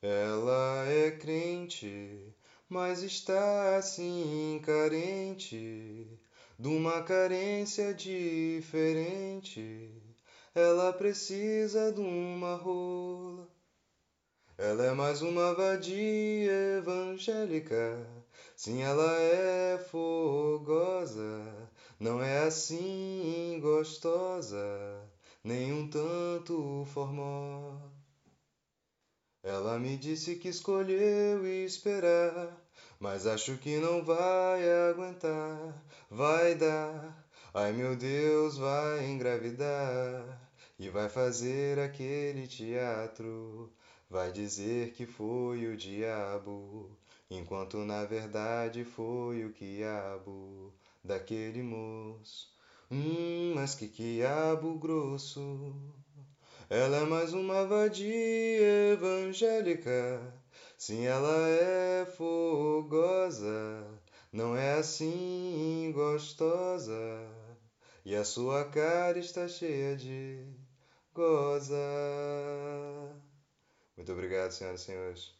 Ela é crente, mas está assim carente de uma carência diferente. Ela precisa de uma rola. Ela é mais uma vadia evangélica. Sim, ela é fogosa, não é assim gostosa, nem um tanto formosa. Ela me disse que escolheu esperar, mas acho que não vai aguentar. Vai dar, ai meu Deus, vai engravidar e vai fazer aquele teatro. Vai dizer que foi o diabo, enquanto na verdade foi o quiabo daquele moço. Hum, mas que quiabo grosso. Ela é mais uma vadia evangélica. Sim, ela é fogosa, não é assim gostosa. E a sua cara está cheia de goza. Muito obrigado, senhoras e senhores.